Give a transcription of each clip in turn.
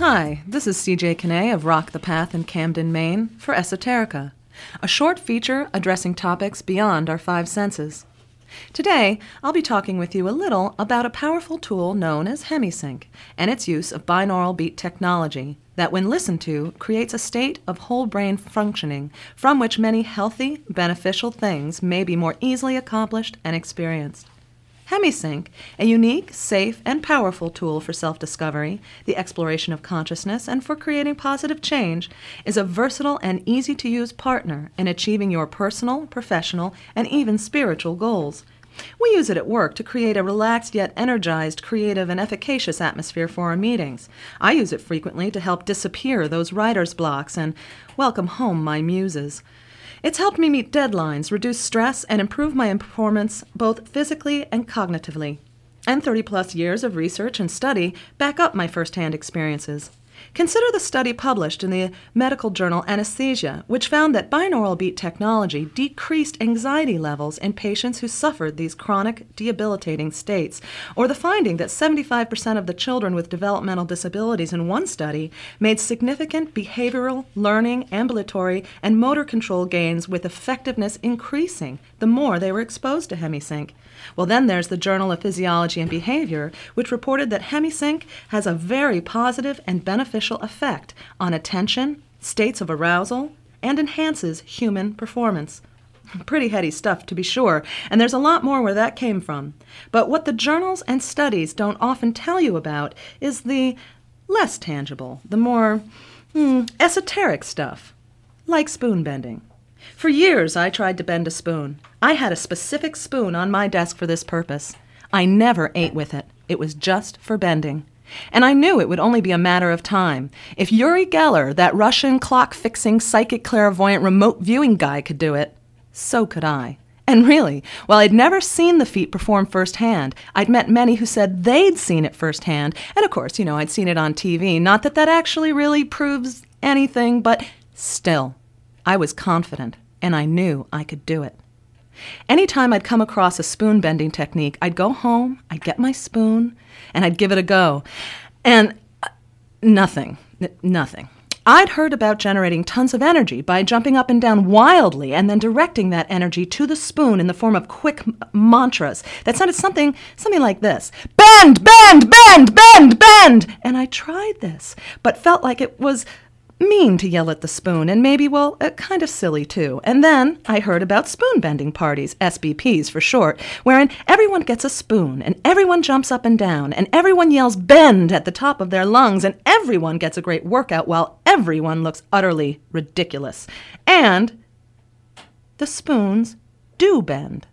Hi, this is CJ Kinney of Rock the Path in Camden, Maine for Esoterica, a short feature addressing topics beyond our five senses. Today, I'll be talking with you a little about a powerful tool known as HemiSync and its use of binaural beat technology that, when listened to, creates a state of whole brain functioning from which many healthy, beneficial things may be more easily accomplished and experienced. HemiSync, a unique, safe, and powerful tool for self discovery, the exploration of consciousness, and for creating positive change, is a versatile and easy to use partner in achieving your personal, professional, and even spiritual goals. We use it at work to create a relaxed yet energized, creative, and efficacious atmosphere for our meetings. I use it frequently to help disappear those writer's blocks and welcome home my muses. It's helped me meet deadlines, reduce stress, and improve my performance both physically and cognitively. And 30 plus years of research and study back up my firsthand experiences. Consider the study published in the medical journal Anesthesia, which found that binaural beat technology decreased anxiety levels in patients who suffered these chronic, debilitating states, or the finding that 75% of the children with developmental disabilities in one study made significant behavioral, learning, ambulatory, and motor control gains with effectiveness increasing the more they were exposed to HemiSync. Well, then there's the Journal of Physiology and Behavior, which reported that HemiSync has a very positive and beneficial effect on attention, states of arousal, and enhances human performance. Pretty heady stuff, to be sure, and there's a lot more where that came from. But what the journals and studies don't often tell you about is the less tangible, the more hmm, esoteric stuff, like spoon bending. For years, I tried to bend a spoon. I had a specific spoon on my desk for this purpose. I never ate with it, it was just for bending. And I knew it would only be a matter of time. If Uri Geller, that Russian clock fixing, psychic clairvoyant remote viewing guy, could do it, so could I. And really, while I'd never seen the feat performed firsthand, I'd met many who said they'd seen it firsthand. And of course, you know, I'd seen it on TV. Not that that actually really proves anything, but still, I was confident, and I knew I could do it. Anytime I'd come across a spoon bending technique, I'd go home, I'd get my spoon, and I'd give it a go. And uh, nothing, n- nothing. I'd heard about generating tons of energy by jumping up and down wildly and then directing that energy to the spoon in the form of quick m- mantras that sounded something something like this. Bend, bend, bend, bend, bend. And I tried this, but felt like it was mean to yell at the spoon, and maybe, well, uh, kind of silly too. And then I heard about spoon bending parties, SBPs for short, wherein everyone gets a spoon, and everyone jumps up and down, and everyone yells bend at the top of their lungs, and everyone gets a great workout while everyone looks utterly ridiculous. And the spoons do bend.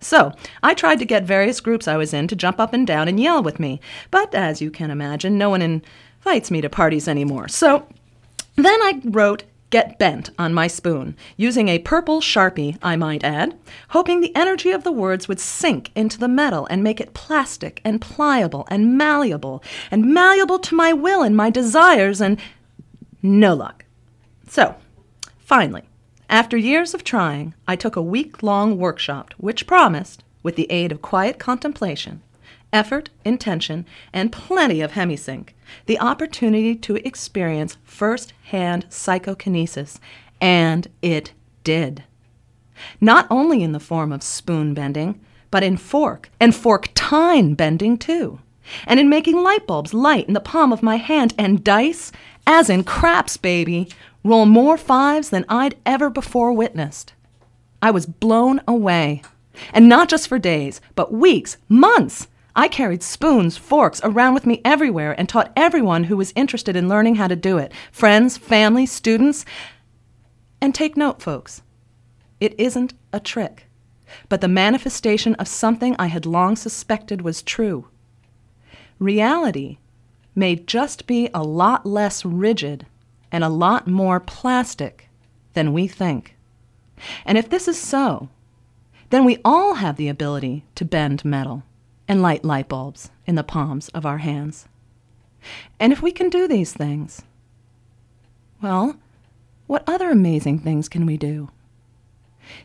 So, I tried to get various groups I was in to jump up and down and yell with me, but as you can imagine, no one invites me to parties anymore. So, then I wrote Get Bent on my spoon, using a purple sharpie, I might add, hoping the energy of the words would sink into the metal and make it plastic and pliable and malleable, and malleable to my will and my desires, and no luck. So, finally, after years of trying, I took a week long workshop which promised, with the aid of quiet contemplation, effort, intention, and plenty of hemisync, the opportunity to experience first hand psychokinesis, and it did. Not only in the form of spoon bending, but in fork and fork tine bending too, and in making light bulbs light in the palm of my hand, and dice, as in craps, baby, roll more fives than I'd ever before witnessed. I was blown away. And not just for days, but weeks, months. I carried spoons, forks around with me everywhere and taught everyone who was interested in learning how to do it friends, family, students. And take note, folks, it isn't a trick, but the manifestation of something I had long suspected was true. Reality may just be a lot less rigid and a lot more plastic than we think. And if this is so, then we all have the ability to bend metal and light light bulbs in the palms of our hands. And if we can do these things, well, what other amazing things can we do?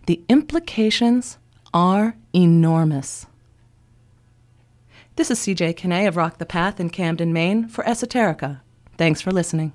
The implications are enormous. This is CJ Kinney of Rock the Path in Camden, Maine for Esoterica. Thanks for listening.